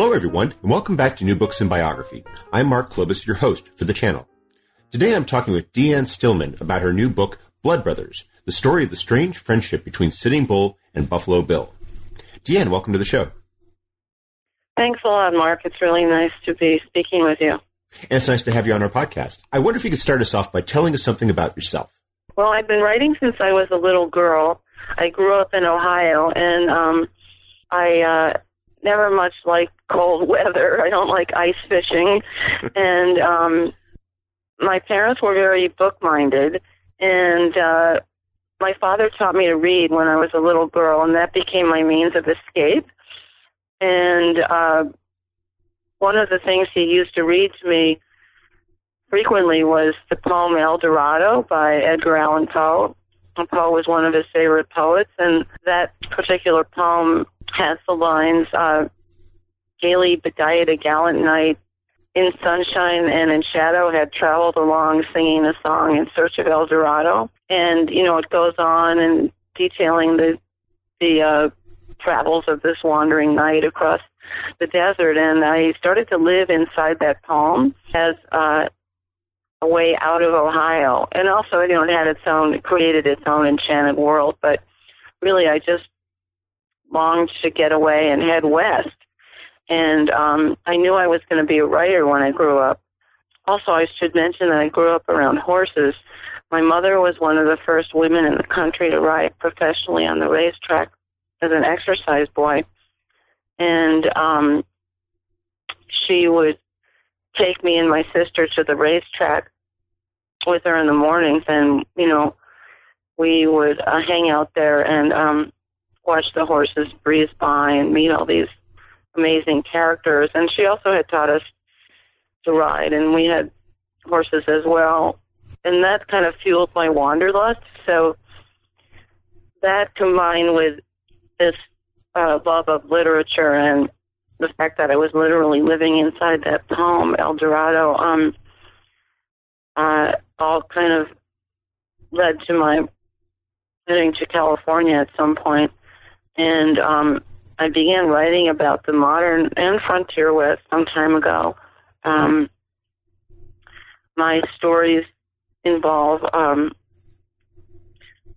Hello, everyone, and welcome back to New Books in Biography. I'm Mark Klobus, your host for the channel. Today I'm talking with Deanne Stillman about her new book, Blood Brothers, the story of the strange friendship between Sitting Bull and Buffalo Bill. Deanne, welcome to the show. Thanks a lot, Mark. It's really nice to be speaking with you. And it's nice to have you on our podcast. I wonder if you could start us off by telling us something about yourself. Well, I've been writing since I was a little girl. I grew up in Ohio, and um, I uh, never much like cold weather. I don't like ice fishing, and um, my parents were very book-minded, and uh, my father taught me to read when I was a little girl, and that became my means of escape. And uh, one of the things he used to read to me frequently was the poem El Dorado by Edgar Allan Poe. Poe was one of his favorite poets, and that particular poem has the lines, uh, gaily bedight a gallant knight in sunshine and in shadow had traveled along singing a song in search of El Dorado. And, you know, it goes on and detailing the, the, uh, travels of this wandering knight across the desert. And I started to live inside that poem as, uh, a way out of Ohio. And also, you know, it had its own, it created its own enchanted world. But really, I just longed to get away and head west. And um, I knew I was going to be a writer when I grew up. Also, I should mention that I grew up around horses. My mother was one of the first women in the country to ride professionally on the racetrack as an exercise boy. And um, she would take me and my sister to the racetrack with her in the mornings, and you know, we would uh, hang out there and um, watch the horses breeze by and meet all these amazing characters. And she also had taught us to ride, and we had horses as well. And that kind of fueled my wanderlust. So that combined with this uh, love of literature and the fact that I was literally living inside that poem, El Dorado, um, uh, all kind of led to my heading to California at some point. And um, I began writing about the modern and frontier West some time ago. Um, my stories involve um,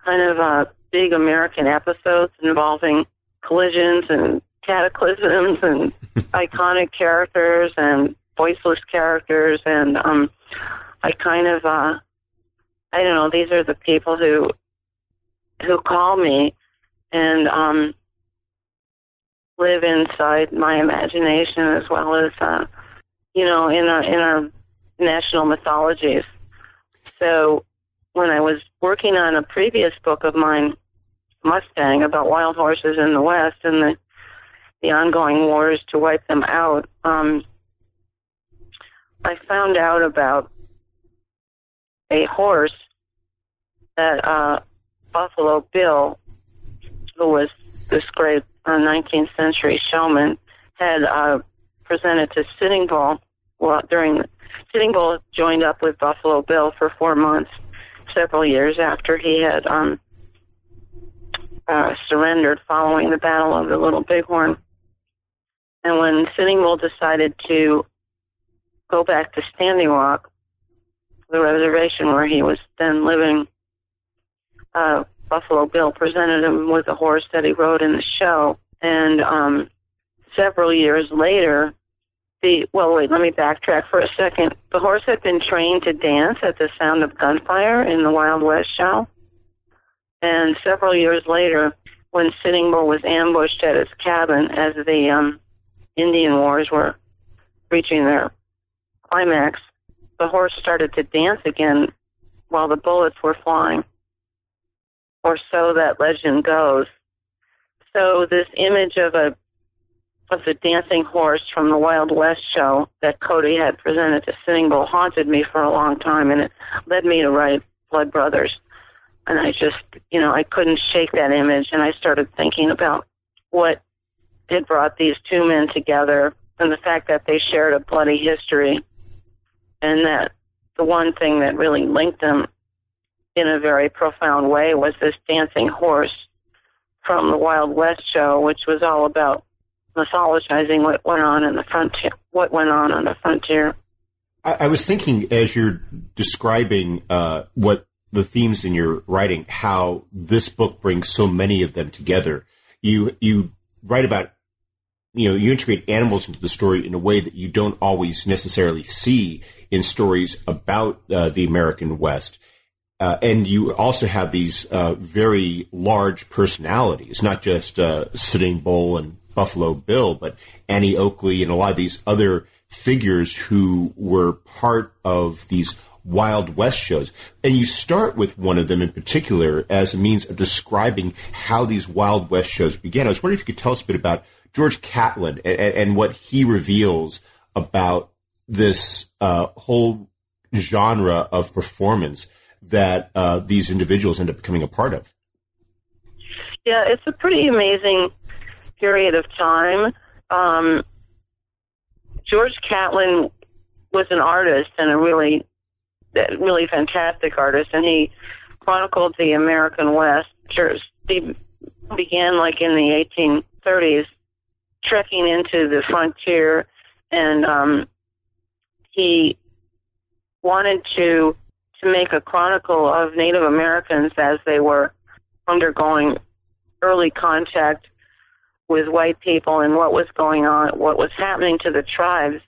kind of uh, big American episodes involving collisions and cataclysms and iconic characters and voiceless characters and um I kind of uh I don't know, these are the people who who call me and um live inside my imagination as well as uh you know in our in our national mythologies. So when I was working on a previous book of mine, Mustang, about wild horses in the West and the the ongoing wars to wipe them out, um, I found out about a horse that uh, Buffalo Bill, who was this great uh, 19th century showman, had uh, presented to Sitting Bull well, during Sitting Bull joined up with Buffalo Bill for four months, several years after he had um, uh, surrendered following the Battle of the Little Bighorn. And when Sitting Bull decided to go back to Standing Rock, the reservation where he was then living, uh, Buffalo Bill presented him with a horse that he rode in the show. And um, several years later, the well, wait, let me backtrack for a second. The horse had been trained to dance at the sound of gunfire in the Wild West show. And several years later, when Sitting Bull was ambushed at his cabin as the um, Indian Wars were reaching their climax, the horse started to dance again while the bullets were flying. Or so that legend goes. So this image of a of the dancing horse from the Wild West show that Cody had presented to Sitting Bull haunted me for a long time and it led me to write Blood Brothers. And I just, you know, I couldn't shake that image and I started thinking about what had brought these two men together and the fact that they shared a bloody history and that the one thing that really linked them in a very profound way was this dancing horse from the Wild West show, which was all about mythologizing what went on in the frontier, what went on on the frontier. I, I was thinking as you're describing uh, what the themes in your writing, how this book brings so many of them together. You you write about you know you integrate animals into the story in a way that you don't always necessarily see in stories about uh, the American West. Uh, and you also have these uh, very large personalities, not just uh, Sitting Bull and Buffalo Bill, but Annie Oakley and a lot of these other figures who were part of these Wild West shows. And you start with one of them in particular as a means of describing how these Wild West shows began. I was wondering if you could tell us a bit about George Catlin and, and what he reveals about this uh, whole genre of performance that uh, these individuals end up becoming a part of. Yeah, it's a pretty amazing period of time. Um, George Catlin was an artist and a really, really fantastic artist, and he chronicled the American West. He began like in the 1830s, trekking into the frontier, and um, he wanted to to make a chronicle of Native Americans as they were undergoing early contact with white people and what was going on, what was happening to the tribes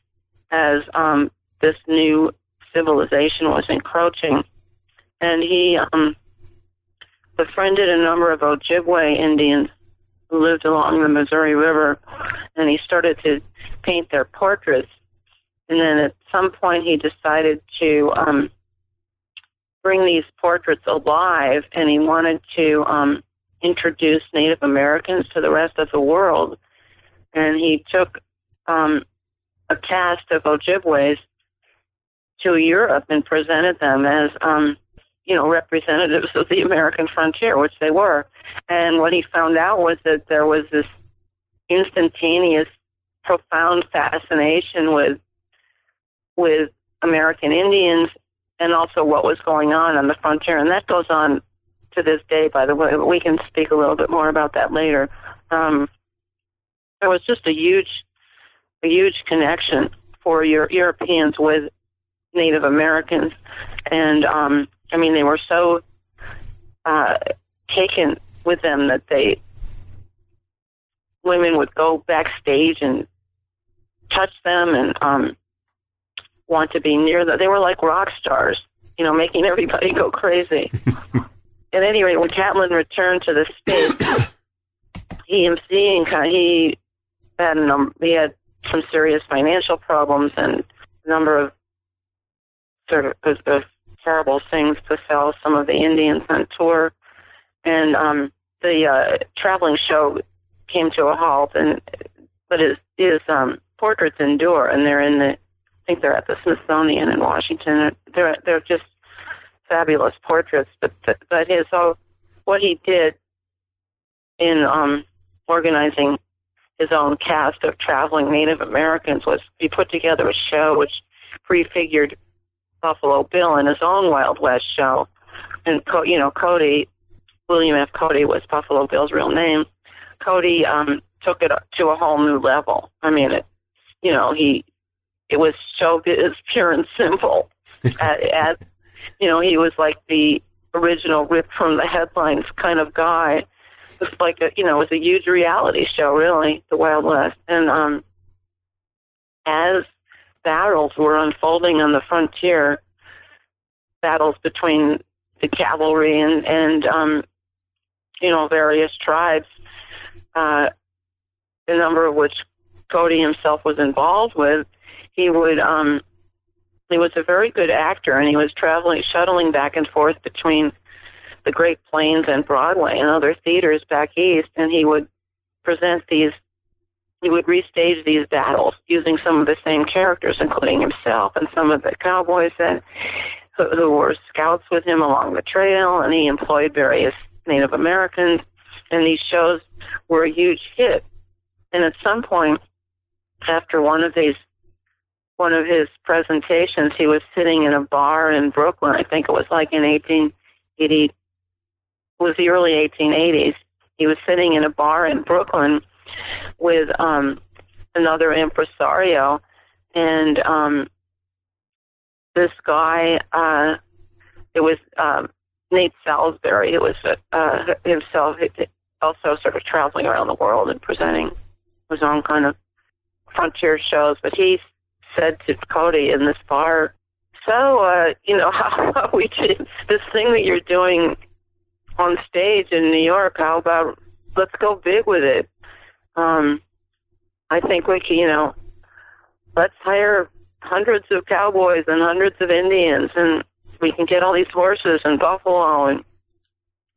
as um, this new civilization was encroaching. And he um, befriended a number of Ojibwe Indians who lived along the Missouri River, and he started to paint their portraits. And then at some point, he decided to um, bring these portraits alive, and he wanted to um, introduce Native Americans to the rest of the world. And he took um, a cast of Ojibways to Europe and presented them as, um, you know, representatives of the American frontier, which they were. And what he found out was that there was this instantaneous, profound fascination with with American Indians and also what was going on on the frontier. And that goes on to this day, by the way. We can speak a little bit more about that later. Um, there was just a huge, a huge connection for Euro- Europeans with Native Americans, and um, I mean they were so uh, taken with them that they women would go backstage and touch them and um, want to be near them. They were like rock stars, you know, making everybody go crazy. at any rate, when Catlin returned to the states, he and seeing he had a number, he had some serious financial problems and a number of sort of, of, of terrible things to sell some of the Indians on tour, and um, the uh, traveling show came to a halt. And but his his um, portraits endure, and they're in the think they're at the Smithsonian in Washington. They're they're just fabulous portraits, but but his so what he did in um, organizing his own cast of traveling Native Americans was he put together a show which prefigured Buffalo Bill in his own Wild West show, and you know Cody William F. Cody was Buffalo Bill's real name. Cody um, took it to a whole new level. I mean, it you know he it was showbiz pure and simple. as you know, he was like the original rip from the headlines kind of guy. It was like a, you know, it was a huge reality show, really, the Wild West. And um, as battles were unfolding on the frontier, battles between the cavalry and and um, you know various tribes, uh, a number of which Cody himself was involved with, he would um, he was a very good actor, and he was traveling, shuttling back and forth between the Great Plains and Broadway and other theaters back east, and he would present these. He would restage these battles using some of the same characters, including himself and some of the cowboys that who, who were scouts with him along the trail, and he employed various Native Americans, and these shows were a huge hit. And at some point, after one of these one of his presentations, he was sitting in a bar in Brooklyn. I think it was like in 1880, it was the early 1880s. He was sitting in a bar in Brooklyn with um, another impresario, and um, this guy, uh, it was um, Nate Salsbury. It was uh, himself also sort of traveling around the world and presenting his own kind of frontier shows. But he said to Cody in this bar, "So, uh, you know, how about we do this thing that you're doing on stage in New York? How about let's go big with it? Um, I think we can, you know, let's hire hundreds of cowboys and hundreds of Indians, and we can get all these horses and buffalo, and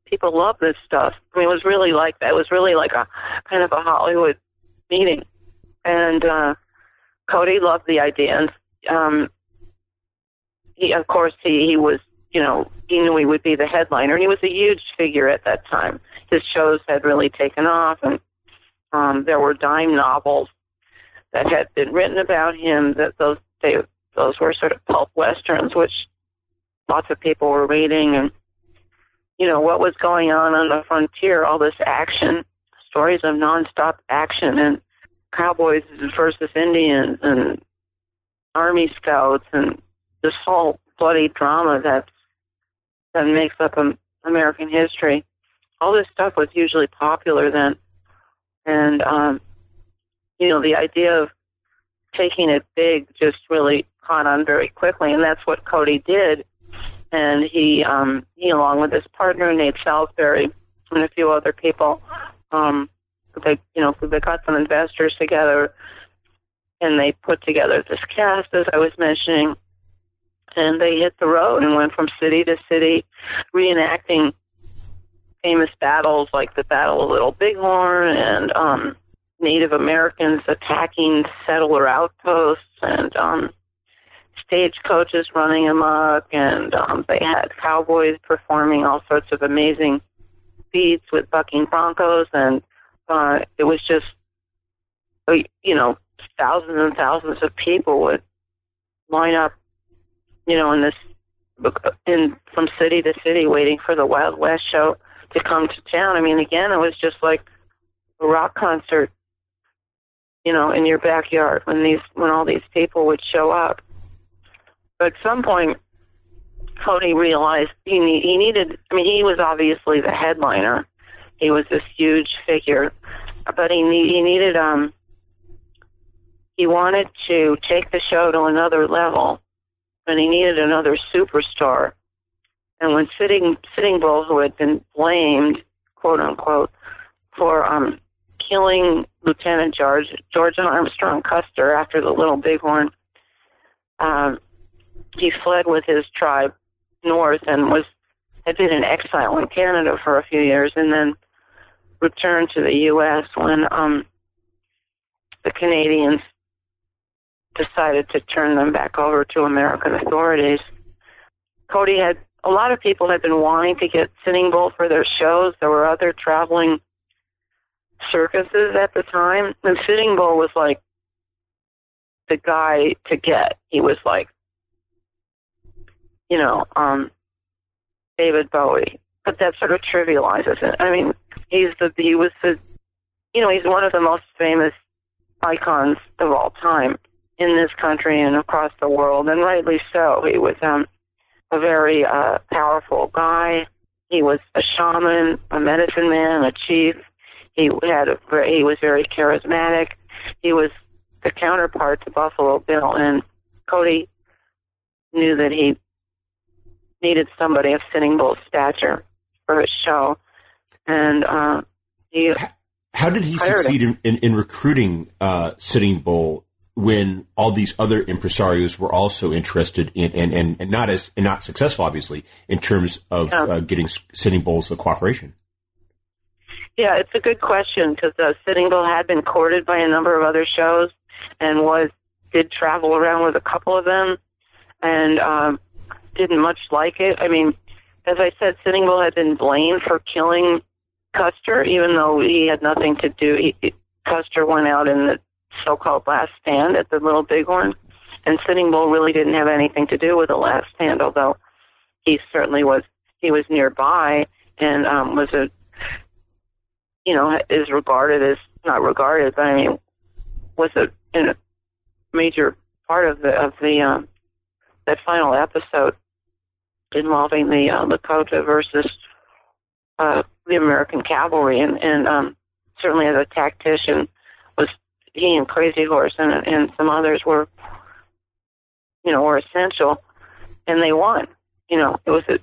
people love this stuff. I mean, it was really like that. It was really like a kind of a Hollywood meeting, and uh, Cody loved the idea, and um, he, of course, he he was, you know, he knew he would be the headliner, and he was a huge figure at that time. His shows had really taken off, and um, there were dime novels that had been written about him. That those they those were sort of pulp westerns, which lots of people were reading, and you know what was going on on the frontier. All this action, stories of nonstop action, and cowboys versus Indians, and army scouts, and this whole bloody drama that that makes up American history. All this stuff was usually popular then, and um, you know the idea of taking it big just really caught on very quickly, and that's what Cody did. And he, um, he along with his partner Nate Salsbury and a few other people, um, they, you know, they got some investors together, and they put together this cast, as I was mentioning, and they hit the road and went from city to city, reenacting famous battles like the Battle of Little Bighorn and um, Native Americans attacking settler outposts and um, stagecoaches running amok, and um, they had cowboys performing all sorts of amazing feats with bucking broncos, and uh, it was just, uh, you know, thousands and thousands of people would line up, you know, in this in from city to city waiting for the Wild West show to come to town. I mean, again, it was just like a rock concert you know, in your backyard when these when all these people would show up. But at some point, Cody realized he need, he needed. I mean, he was obviously the headliner. He was this huge figure, but he need, he needed um. He wanted to take the show to another level, and he needed another superstar. And when Sitting Sitting Bull, who had been blamed, quote unquote, for um killing Lieutenant George George Armstrong Custer after the Little Bighorn. Um, he fled with his tribe north and was had been in exile in Canada for a few years, and then returned to the U.S. when um, the Canadians decided to turn them back over to American authorities. Cody had a lot of people had been wanting to get Sitting Bull for their shows. There were other traveling circuses at the time, and Sitting Bull was like the guy to get. He was like, you know, um, David Bowie, but that sort of trivializes it. I mean, he's the he was the, you know, he's one of the most famous icons of all time in this country and across the world, and rightly so. He was um, a very uh, powerful guy. He was a shaman, a medicine man, a chief, he had a, he was very charismatic. He was the counterpart to Buffalo Bill, and Cody knew that he needed somebody of Sitting Bull's stature for his show, and uh, he. How did he succeed in, in, in, recruiting uh, Sitting Bull when all these other impresarios were also interested in and, and, and not as and not successful, obviously, in terms of yeah. uh, getting Sitting Bull's cooperation? Yeah, it's a good question because uh, Sitting Bull had been courted by a number of other shows and was did travel around with a couple of them and um, didn't much like it. I mean, as I said, Sitting Bull had been blamed for killing Custer, even though he had nothing to do. He, Custer went out in the so-called last stand at the Little Bighorn, and Sitting Bull really didn't have anything to do with the last stand, although he certainly was. He was nearby and um, was a you know, is regarded as not regarded, but I mean, was a, a major part of the of the um, that final episode involving the uh, Lakota versus uh, the American cavalry, and and um, certainly as a tactician was he and Crazy Horse and and some others were you know were essential, and they won. You know, it was a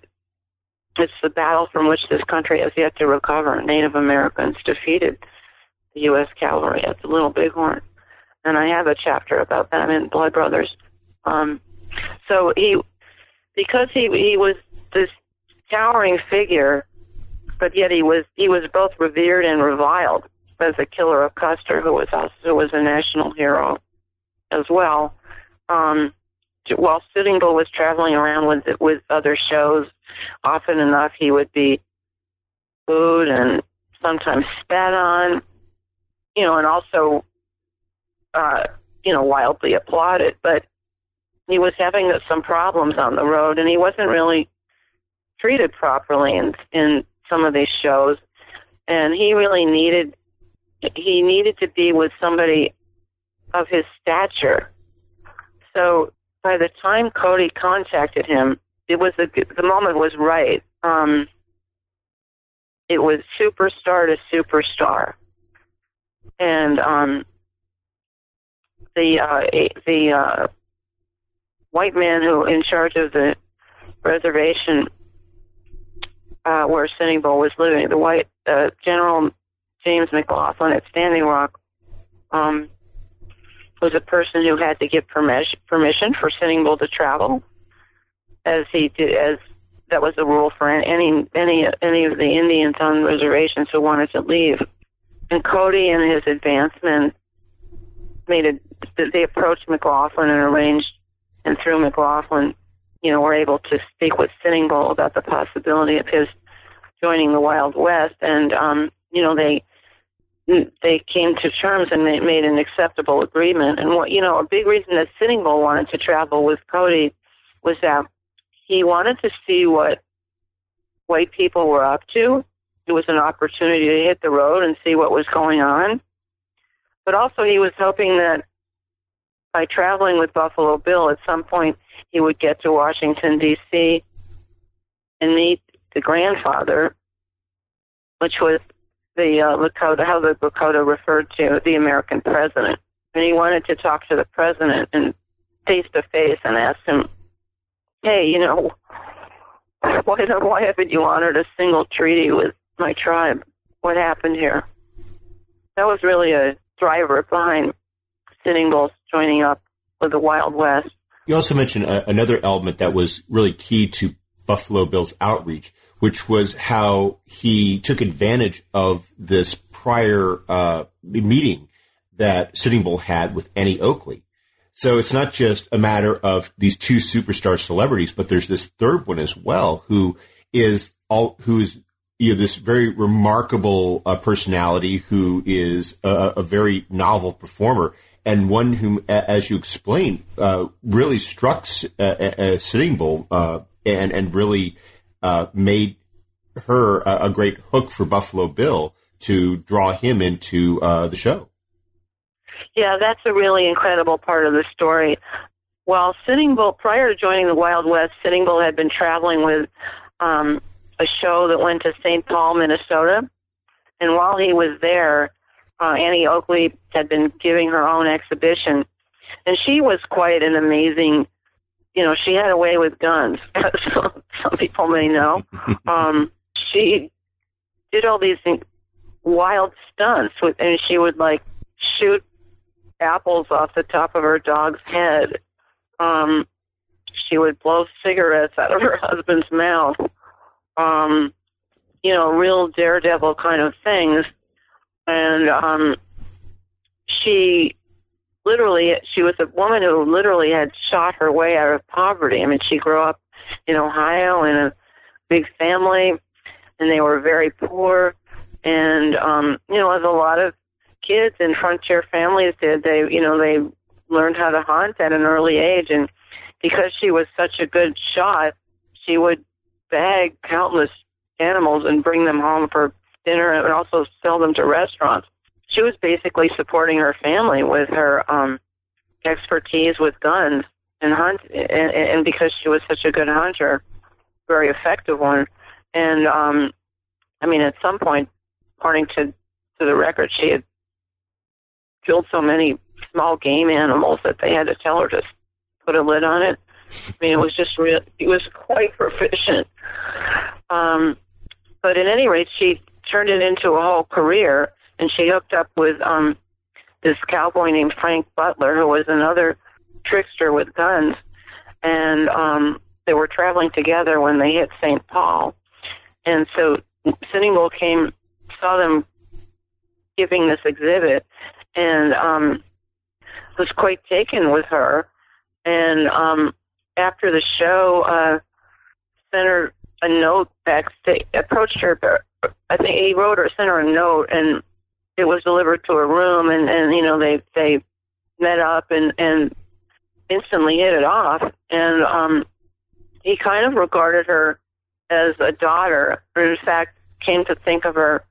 it's the battle from which this country has yet to recover. Native Americans defeated the U.S. cavalry at the Little Bighorn, and I have a chapter about that in Blood Brothers. Um, so he, because he he was this towering figure, but yet he was he was both revered and reviled as a killer of Custer, who was also was a national hero as well. Um, while Sitting Bull was traveling around with with other shows, often enough he would be booed and sometimes spat on, you know, and also, uh, you know, wildly applauded. But he was having some problems on the road, and he wasn't really treated properly in in some of these shows, and he really needed he needed to be with somebody of his stature. So by the time Cody contacted him, it was the the moment was right. Um, it was superstar to superstar, and um, the uh, the uh, white man who in charge of the reservation uh, where Sitting Bull was living, the white uh, General James McLaughlin at Standing Rock, um, was a person who had to give permission permission for Sitting Bull to travel, as he did as that was the rule for any any any of the Indians on reservations who wanted to leave. And Cody and his advancement made it. They approached McLaughlin and arranged, and through McLaughlin, you know, were able to speak with Sitting Bull about the possibility of his joining the Wild West. And um, you know, they they came to terms and they made an acceptable agreement. And what you know, a big reason that Sitting Bull wanted to travel with Cody was that he wanted to see what white people were up to. It was an opportunity to hit the road and see what was going on. But also, he was hoping that by traveling with Buffalo Bill, at some point he would get to Washington, D.C. and meet the grandfather, which was the uh, Lakota, how the Lakota referred to the American president. And he wanted to talk to the president and face to face and ask him, hey, you know, why, why haven't you honored a single treaty with my tribe? What happened here? That was really a driver behind Sitting Bull joining up with the Wild West. You also mentioned a, another element that was really key to Buffalo Bill's outreach, which was how he took advantage of this prior uh, meeting that Sitting Bull had with Annie Oakley. So it's not just a matter of these two superstar celebrities, but there's this third one as well, who is all who's you know this very remarkable uh, personality, who is a, a, very novel performer, and one whom, as you explained, uh, really struck uh, Sitting Bull uh, and and really uh, made her a, great hook for Buffalo Bill to draw him into uh, the show. Yeah, that's a really incredible part of the story. While Sitting Bull, prior to joining the Wild West, Sitting Bull had been traveling with um, a show that went to St. Paul, Minnesota. And while he was there, uh, Annie Oakley had been giving her own exhibition. And she was quite an amazing you know, she had a way with guns. some, some people may know. Um, she did all these wild stunts with, and she would like shoot apples off the top of her dog's head. Um, she would blow cigarettes out of her husband's mouth. Um, you know, real daredevil kind of things. And um, she literally, she was a woman who literally had shot her way out of poverty. I mean, she grew up in Ohio in a big family, and they were very poor. And um, you know, as a lot of kids in frontier families did, they, you know, they learned how to hunt at an early age, and because she was such a good shot, she would bag countless animals and bring them home for dinner, and also sell them to restaurants she was basically supporting her family with her um, expertise with guns and hunt, and, and because she was such a good hunter, very effective one. And um, I mean, at some point, according to to the record, she had killed so many small game animals that they had to tell her to put a lid on it. I mean, it was just real. It was quite proficient. Um, but at any rate, she turned it into a whole career, and she hooked up with um, this cowboy named Frank Butler, who was another trickster with guns, and um, they were traveling together when they hit St. Paul, and so Sitting Bull came, saw them giving this exhibit, and um, was quite taken with her. And um, after the show, uh, sent her a note backstage, approached her. I think he wrote or sent her a note, and it was delivered to her room. And and you know they they met up and and instantly hit it off. And um, he kind of regarded her as a daughter. In fact, came to think of her,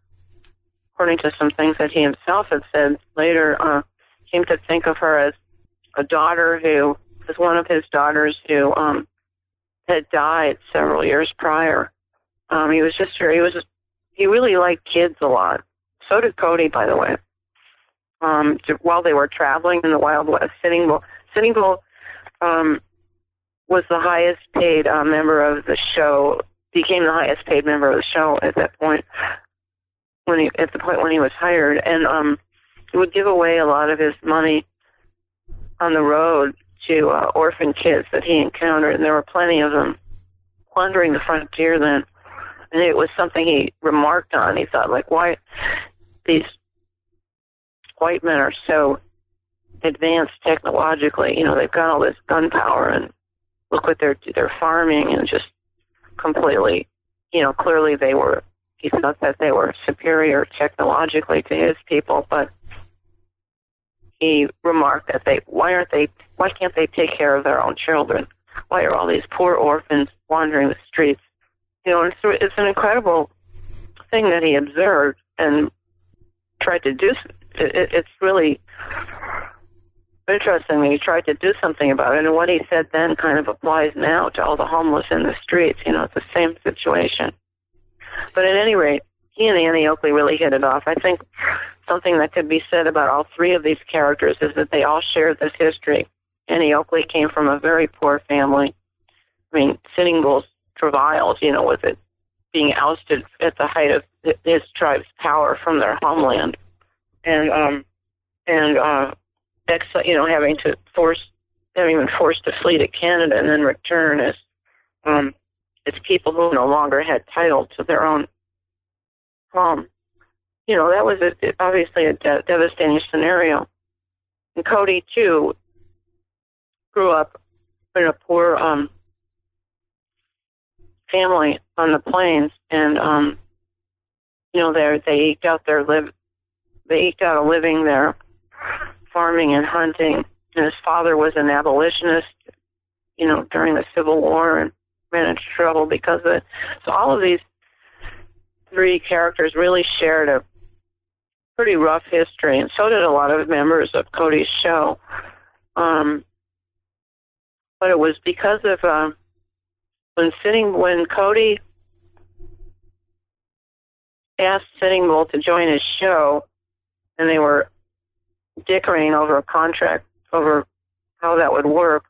according to some things that he himself had said later, uh, came to think of her as a daughter who was one of his daughters who um, had died several years prior. Um, he was just he was just, he really liked kids a lot. So did Cody, by the way. Um, while they were traveling in the Wild West, Sitting Bull, Sitting Bull um, was the highest paid uh, member of the show. Became the highest paid member of the show at that point. When he at the point when he was hired, and um, he would give away a lot of his money on the road to uh, orphan kids that he encountered, and there were plenty of them wandering the frontier then. It was something he remarked on. He thought, like, why these white men are so advanced technologically. You know, they've got all this gunpowder, and look what they're they're farming, and just completely, you know, clearly they were. He thought that they were superior technologically to his people, but he remarked that they why aren't they why can't they take care of their own children? Why are all these poor orphans wandering the streets? You know, it's, it's an incredible thing that he observed and tried to do. It, it's really interesting that he tried to do something about it, and what he said then kind of applies now to all the homeless in the streets. You know, it's the same situation. But at any rate, he and Annie Oakley really hit it off. I think something that could be said about all three of these characters is that they all share this history. Annie Oakley came from a very poor family. I mean, Sitting Bull's travails, you know, with it being ousted at the height of his tribe's power from their homeland, and um, and uh, ex, you know, having to force, having been forced to flee to Canada and then return as um, as people who no longer had title to their own home you know, that was a, obviously a de- devastating scenario. And Cody too grew up in a poor um, family on the plains, and um, you know, they they eked out their live, they eked out a living there, farming and hunting. And his father was an abolitionist, you know, during the Civil War, and ran into trouble because of it. So all of these three characters really shared a pretty rough history, and so did a lot of members of Cody's show. Um, but it was because of uh, when sitting when Cody asked Sitting Bull to join his show, and they were dickering over a contract over how that would work.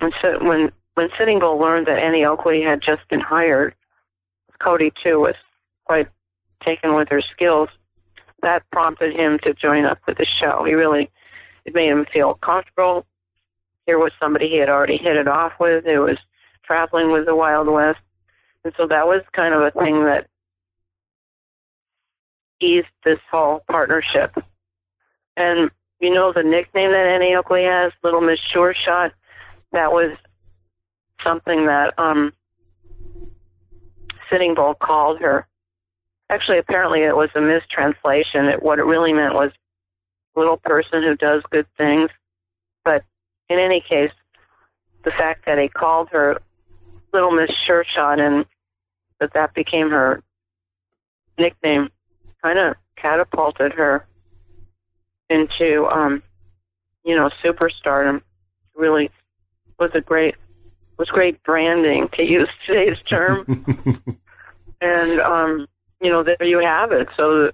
And so when when Sitting Bull learned that Annie Oakley had just been hired, Cody too was quite taken with her skills that prompted him to join up with the show. He really, it made him feel comfortable. Here was somebody he had already hit it off with, It was traveling with the Wild West. And so that was kind of a thing that eased this whole partnership. And you know the nickname that Annie Oakley has, Little Miss Sure Shot, that was something that um Sitting Bull called her Actually, apparently it was a mistranslation. It, what it really meant was little person who does good things. But in any case, the fact that he called her Little Miss Sure Shot and that that became her nickname kind of catapulted her into um, you know superstardom. Really was a great was great branding to use today's term. and um, you know there you have it. So the,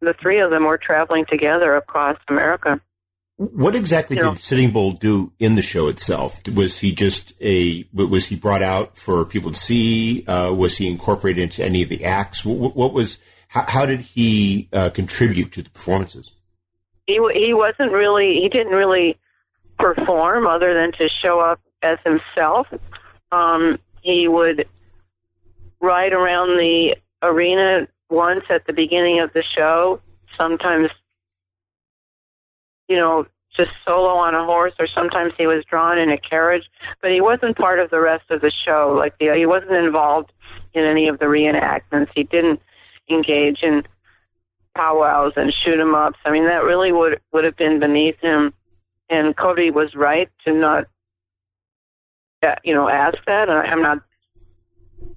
the three of them were traveling together across America. What exactly you did know, Sitting Bull do in the show itself? Was he just a was he brought out for people to see? Uh, was he incorporated into any of the acts? What, what was how, how, did he uh, contribute to the performances? He he wasn't really he didn't really perform other than to show up as himself. Um, he would ride around the arena once at the beginning of the show, sometimes you know, just solo on a horse, or sometimes he was drawn in a carriage. But he wasn't part of the rest of the show. Like the, he wasn't involved in any of the reenactments. He didn't engage in powwows and shoot 'em ups. I mean, that really would would have been beneath him. And Cody was right to not, uh, you know, ask that. I'm not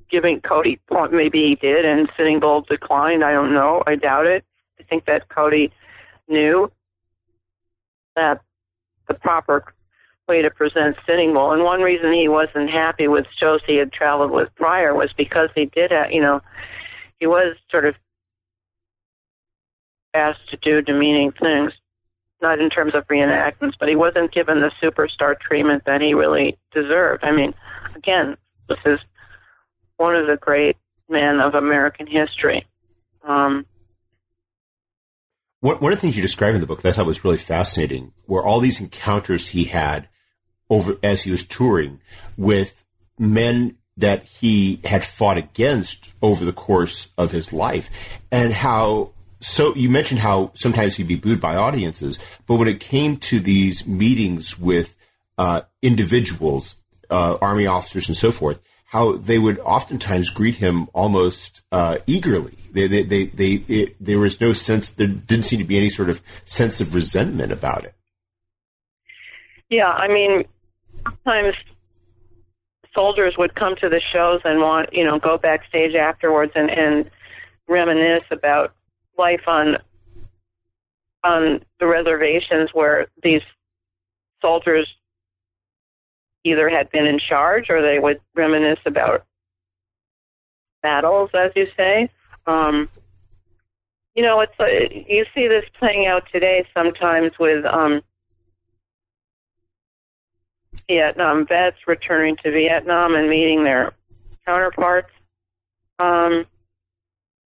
giving Cody point. Maybe he did, and Sitting Bull declined. I don't know. I doubt it. I think that Cody knew that the proper way to present Sitting Bull. And one reason he wasn't happy with shows he had traveled with prior was because he did, have, you know, he was sort of asked to do demeaning things, not in terms of reenactments, but he wasn't given the superstar treatment that he really deserved. I mean, again, this is one of the great men of American history. Um, one, of the things you describe in the book that I thought was really fascinating were all these encounters he had over as he was touring with men that he had fought against over the course of his life. And how so you mentioned how sometimes he'd be booed by audiences, but when it came to these meetings with uh, individuals, uh, army officers, and so forth, how they would oftentimes greet him almost uh, eagerly. They, they, they, they it, there was no sense, there didn't seem to be any sort of sense of resentment about it. Yeah, I mean, sometimes soldiers would come to the shows and want, you know, go backstage afterwards and, and reminisce about life on on the reservations where these soldiers either had been in charge or they would reminisce about battles, as you say. Um, you know, it's uh, you see this playing out today sometimes with um, Vietnam vets returning to Vietnam and meeting their counterparts. Um,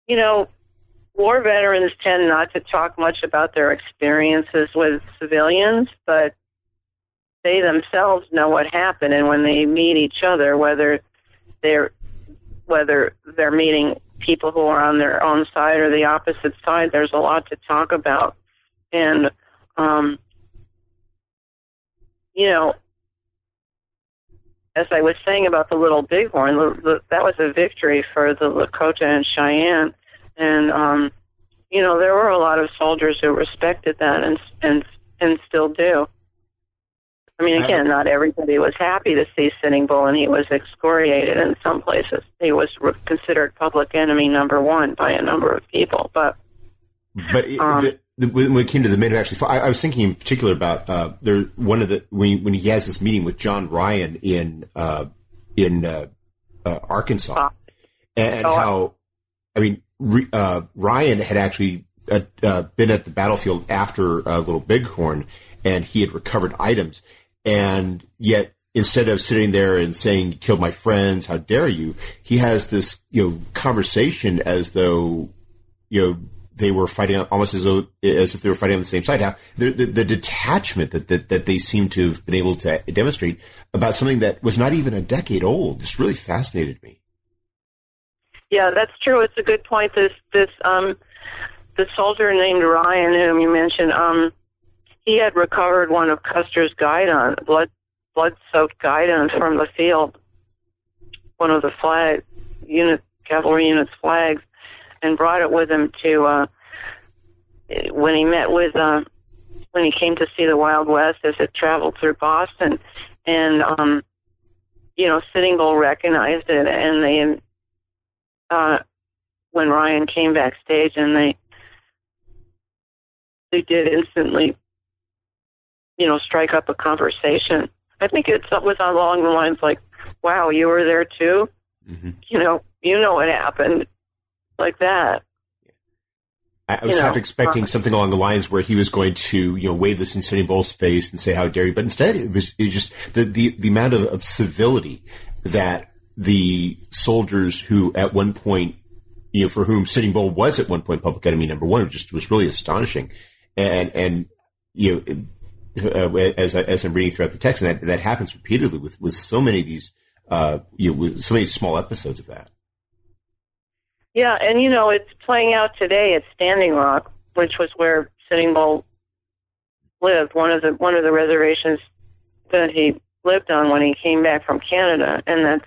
you know, war veterans tend not to talk much about their experiences with civilians, but they themselves know what happened, and when they meet each other, whether they're whether they're meeting people who are on their own side or the opposite side, there's a lot to talk about, and um, you know, as I was saying about the Little Bighorn, the, the, that was a victory for the Lakota and Cheyenne, and um, you know there were a lot of soldiers who respected that and and and still do. I mean, again, not everybody was happy to see Sitting Bull, and he was excoriated in some places. He was re- considered public enemy number one by a number of people. But but um, the, the, when it came to the men who actually, I, I was thinking in particular about uh, there one of the when he, when he has this meeting with John Ryan in uh, in uh, uh Arkansas, uh, and, oh, how I mean uh, Ryan had actually been at the battlefield after Little Bighorn, and he had recovered items and yet instead of sitting there and saying you killed my friends how dare you he has this you know conversation as though you know they were fighting almost as though as if they were fighting on the same side. How the, the, the, detachment that, that that they seem to have been able to demonstrate about something that was not even a decade old just really fascinated me. Yeah, that's true. It's a good point. This this um the soldier named Ryan, whom you mentioned, um, he had recovered one of Custer's guidons, blood blood soaked guidons from the field, one of the flag unit cavalry unit's flags, and brought it with him to uh, when he met with uh, when he came to see the Wild West as it traveled through Boston, and um, you know Sitting Bull recognized it, and they uh, when Ryan came backstage and they they did instantly, you know, strike up a conversation. I think it was along the lines like, "Wow, you were there too." Mm-hmm. You know, you know what happened, like that. I was you know, half expecting uh, something along the lines where he was going to, you know, wave this in Sitting Bull's face and say, "How dare you!" But instead, it was, it was just the, the the amount of, of civility that the soldiers who, at one point, you know, for whom Sitting Bull was at one point public enemy number one, just was really astonishing, and and you know, uh, as as I'm reading throughout the text, and that that happens repeatedly with with so many of these, uh, you know, with so many small episodes of that. Yeah, and you know, it's playing out today at Standing Rock, which was where Sitting Bull lived, one of the one of the reservations that he lived on when he came back from Canada, and that's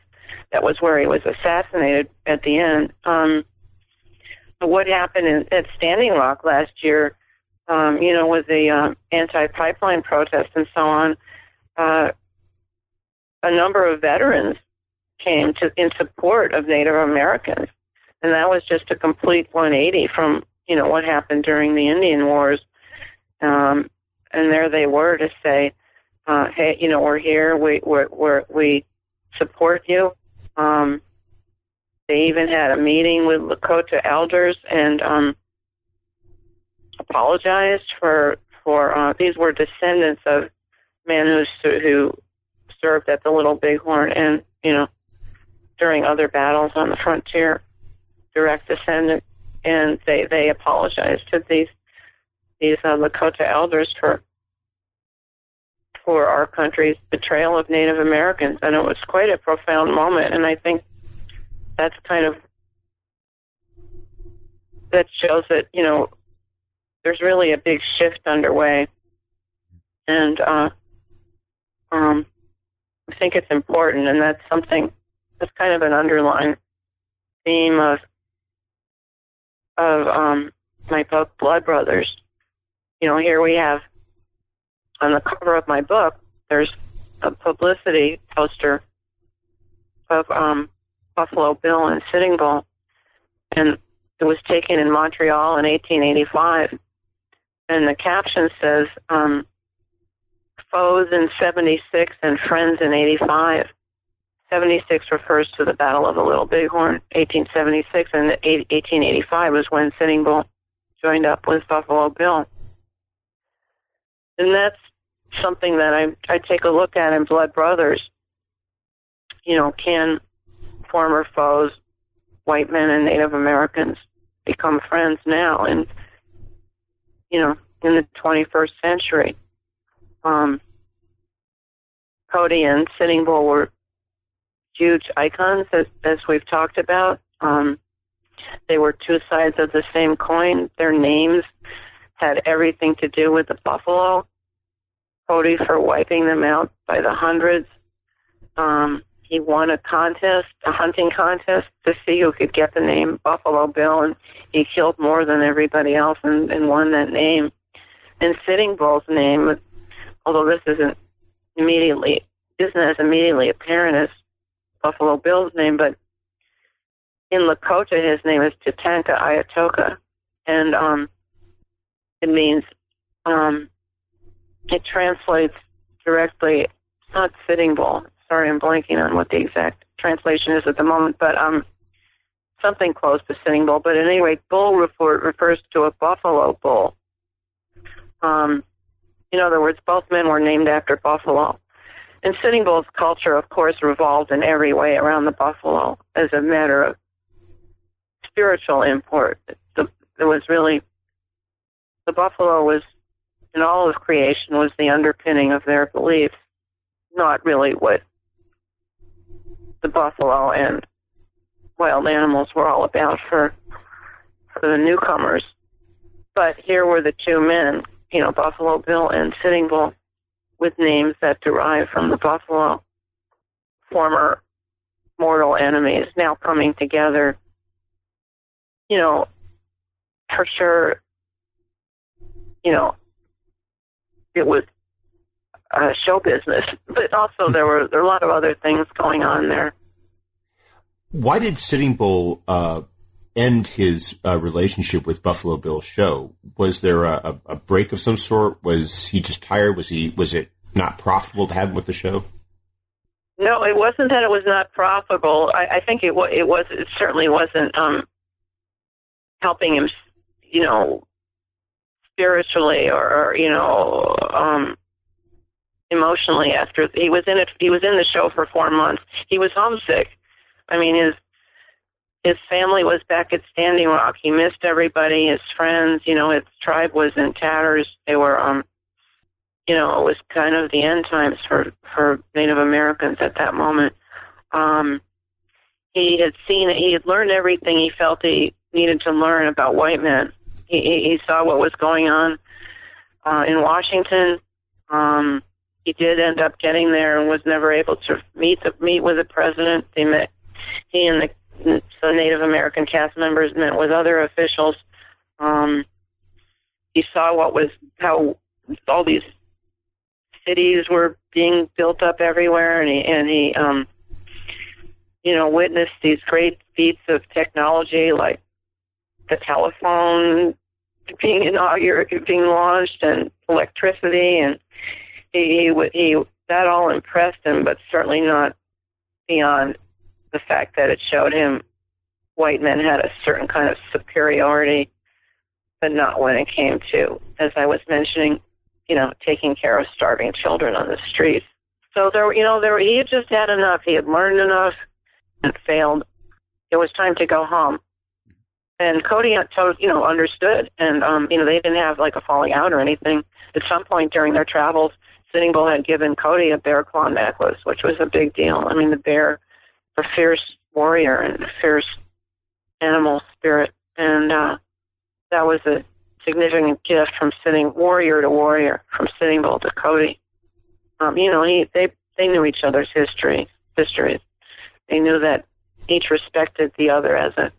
that was where he was assassinated at the end. Um, what happened in, at Standing Rock last year, um, you know, with the uh, anti-pipeline protest and so on, uh, a number of veterans came to in support of Native Americans and that was just a complete 180 from you know what happened during the Indian Wars. Um, and there they were to say, uh, "Hey, you know, we're here. We we're, we're, we support you." Um, they even had a meeting with Lakota elders and um, apologized for for uh, these were descendants of men who who served at the Little Bighorn and you know during other battles on the frontier direct descendant, and they they apologized to these these uh, Lakota elders for for our country's betrayal of Native Americans, and it was quite a profound moment. And I think that's kind of that shows that you know there's really a big shift underway, and uh, um, I think it's important, and that's something that's kind of an underlying theme of of um, my book, Blood Brothers. You know, here we have on the cover of my book, there's a publicity poster of um, Buffalo Bill and Sitting Bull, and it was taken in Montreal in 1885. And the caption says, um, "Foes in '76 and friends in '85." 76 refers to the Battle of the Little Bighorn, 1876, and 1885 was when Sitting Bull joined up with Buffalo Bill. And that's something that I, I take a look at in Blood Brothers. You know, can former foes, white men and Native Americans, become friends now in, you know, in the 21st century? Um, Cody and Sitting Bull were huge icons, as, as we've talked about. Um, they were two sides of the same coin. Their names had everything to do with the buffalo. Cody for wiping them out by the hundreds. Um, he won a contest, a hunting contest, to see who could get the name Buffalo Bill, and he killed more than everybody else and, and won that name. And Sitting Bull's name, although this isn't immediately isn't as immediately apparent as Buffalo Bill's name, but in Lakota his name is Tatanka Iyotake, and um, it means um, it translates directly. It's not Sitting Bull. Sorry, I'm blanking on what the exact translation is at the moment, but um, something close to Sitting Bull. But at any rate, bull refer, refers to a buffalo bull. Um, in other words, both men were named after buffalo. And Sitting Bull's culture, of course, revolved in every way around the buffalo as a matter of spiritual import. The, it was really, the buffalo was, in all of creation, was the underpinning of their beliefs, not really what the buffalo and wild animals were all about for, for the newcomers. But here were the two men, you know, Buffalo Bill and Sitting Bull with names that derive from the buffalo, former mortal enemies now coming together. You know, for sure, you know, it was uh, show business, but also there were there were a lot of other things going on there. Why did Sitting Bull uh, end his uh, relationship with Buffalo Bill's show? Was there a, a, break of some sort? Was he just tired? Was he was it not profitable to have him with the show? No, it wasn't that it was not profitable. I, I think it was. It was. It certainly wasn't um, helping him. You know, spiritually or, or you know um, emotionally. After he was in it, he was in the show for four months. He was homesick. I mean, his his family was back at Standing Rock. He missed everybody, his friends. You know, his tribe was in tatters. They were um you know, it was kind of the end times for for Native Americans at that moment. Um, he had seen it. He had learned everything he felt he needed to learn about white men. He, he saw what was going on uh, in Washington. Um, he did end up getting there and was never able to meet the meet with the president. They met. He and the, the Native American cast members met with other officials. Um, he saw what was how all these cities were being built up everywhere, and he and he um, you know witnessed these great feats of technology like the telephone being inaugurated, being launched, and electricity, and he he, he that all impressed him, but certainly not beyond the fact that it showed him white men had a certain kind of superiority, but not when it came to, as I was mentioning, you know, taking care of starving children on the streets. So there, you know, there he had just had enough. He had learned enough and failed. It was time to go home. And Cody, you know, understood, and um, you know, they didn't have like a falling out or anything. At some point during their travels, Sitting Bull had given Cody a bear claw necklace, which was a big deal. I mean, the bear, a fierce warrior and a fierce animal spirit, and uh, that was a significant gift from sitting warrior to warrior, from Sitting Bull to Cody. Um, you know, he they they knew each other's history histories. They knew that each respected the other as a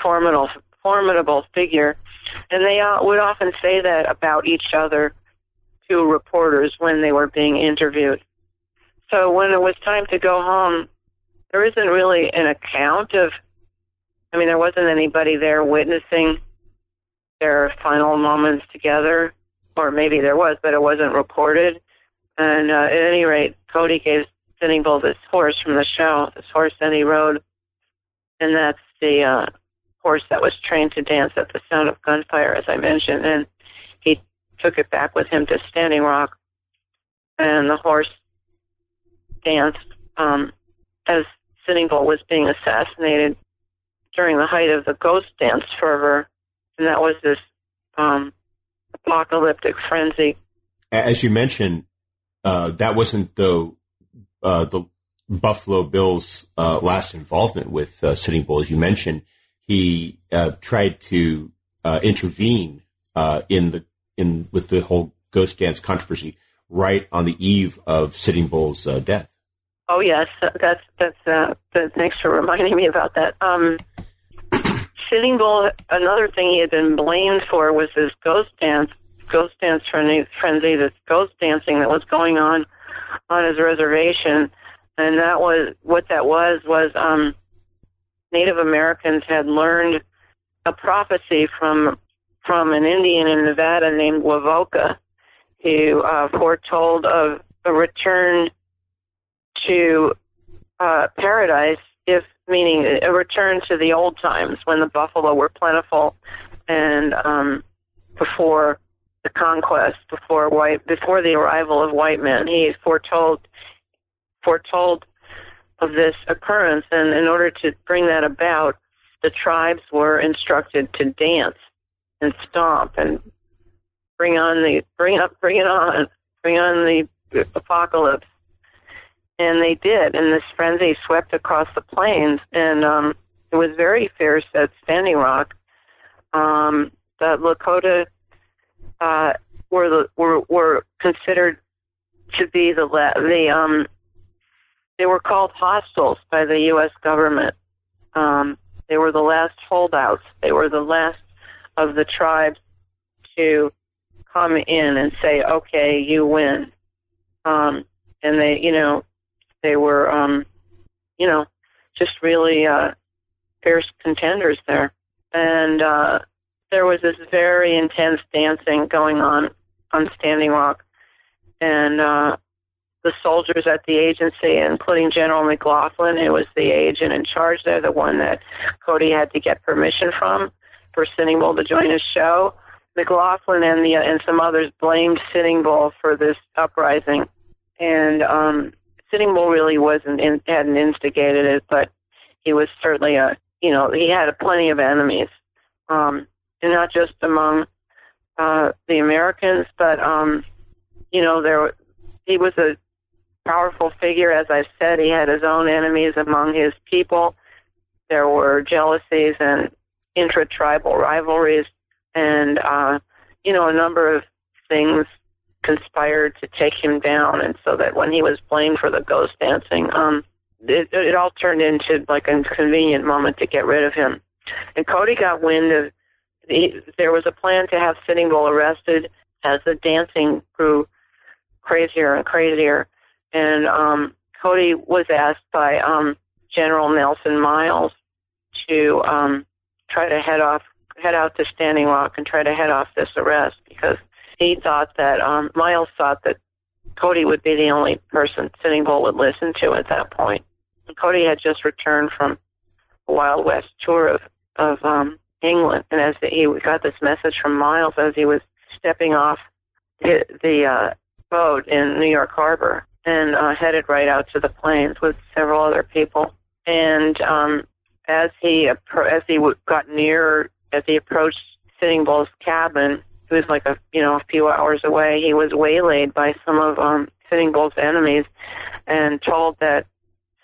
formidable formidable figure, and they uh, would often say that about each other reporters when they were being interviewed. So when it was time to go home, there isn't really an account of. I mean, there wasn't anybody there witnessing their final moments together, or maybe there was, but it wasn't reported. And uh, at any rate, Cody gave Sitting Bull this horse from the show, this horse that he rode, and that's the uh, horse that was trained to dance at the sound of gunfire, as I mentioned. And he took it back with him to Standing Rock, and the horse danced um, as Sitting Bull was being assassinated during the height of the ghost dance fervor and that was this um, apocalyptic frenzy. As you mentioned, uh, that wasn't the uh, the Buffalo Bills' uh, last involvement with uh, Sitting Bull. As you mentioned, he uh, tried to uh, intervene in the in with the whole ghost dance controversy right on the eve of Sitting Bull's death. Oh yes, that's that's. Uh, thanks for reminding me about that. Um, Sitting Bull, another thing he had been blamed for was his ghost dance, ghost dance frenzy, this ghost dancing that was going on on his reservation, and that was what that was was um, Native Americans had learned a prophecy from from an Indian in Nevada named Wovoka, who uh, foretold of a return to uh, paradise if meaning a return to the old times when the buffalo were plentiful and um, before the conquest, before white, before the arrival of white men. He foretold foretold of this occurrence, and in order to bring that about, the tribes were instructed to dance and stomp and bring on the bring up bring it on bring on the apocalypse and they did, and this frenzy swept across the plains, and um, it was very fierce at Standing Rock. Um, the Lakota uh, were the, were were considered to be the the um, they were called hostiles by the U.S. government. Um, they were the last holdouts. They were the last of the tribes to come in and say, "Okay, you win." Um, and they, you know, they were, um, you know, just really uh, fierce contenders there. and uh, there was this very intense dancing going on on Standing Rock, and uh, the soldiers at the agency, including General McLaughlin, who was the agent in charge there, the one that Cody had to get permission from for Sitting Bull to join his show. McLaughlin and the and some others blamed Sitting Bull for this uprising, and um, Sitting Bull really wasn't in, hadn't instigated it, but he was certainly a you know he had a plenty of enemies, um, and not just among uh, the Americans, but um, you know there he was a powerful figure. As I said, he had his own enemies among his people. There were jealousies and intra-tribal rivalries and uh, you know a number of things conspired to take him down, and so that when he was blamed for the ghost dancing, um, it, it all turned into like a convenient moment to get rid of him. And Cody got wind of the, there was a plan to have Sitting Bull arrested as the dancing grew crazier and crazier, and um, Cody was asked by um, General Nelson Miles to um, try to head off head out to Standing Rock and try to head off this arrest because he thought that um, Miles thought that Cody would be the only person Sitting Bull would listen to at that point. And Cody had just returned from a Wild West tour of of um, England, and as he got this message from Miles as he was stepping off the, the uh, boat in New York Harbor and uh, headed right out to the plains with several other people. And um, as he as he got near as he approached Sitting Bull's cabin, he was like a you know a few hours away. He was waylaid by some of um, Sitting Bull's enemies, and told that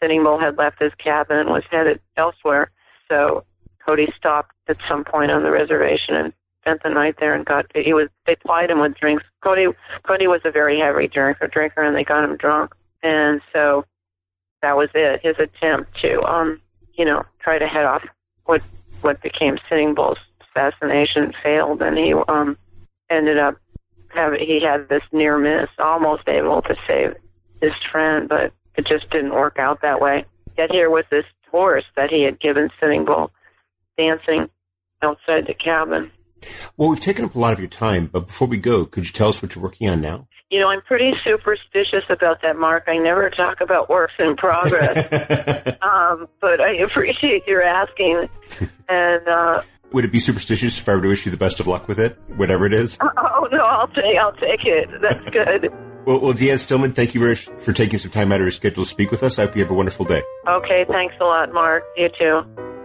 Sitting Bull had left his cabin and was headed elsewhere. So Cody stopped at some point on the reservation and spent the night there and got he was they plied him with drinks. Cody Cody was a very heavy drinker drinker and they got him drunk. And so that was it, his attempt to um, you know, try to head off what what became Sitting Bull's assassination failed, and he um, ended up having he had this near miss, almost able to save his friend, but it just didn't work out that way. Yet here was this horse that he had given Sitting Bull dancing outside the cabin. Well, we've taken up a lot of your time, but before we go, could you tell us what you're working on now? You know, I'm pretty superstitious about that, Mark. I never talk about works in progress. um, but I appreciate your asking. And uh, would it be superstitious if I were to wish you the best of luck with it, whatever it is? Oh no, I'll take I'll take it. That's good. well, well, Deanne Stillman, thank you very much for taking some time out of your schedule to speak with us. I hope you have a wonderful day. Okay, thanks a lot, Mark. You too.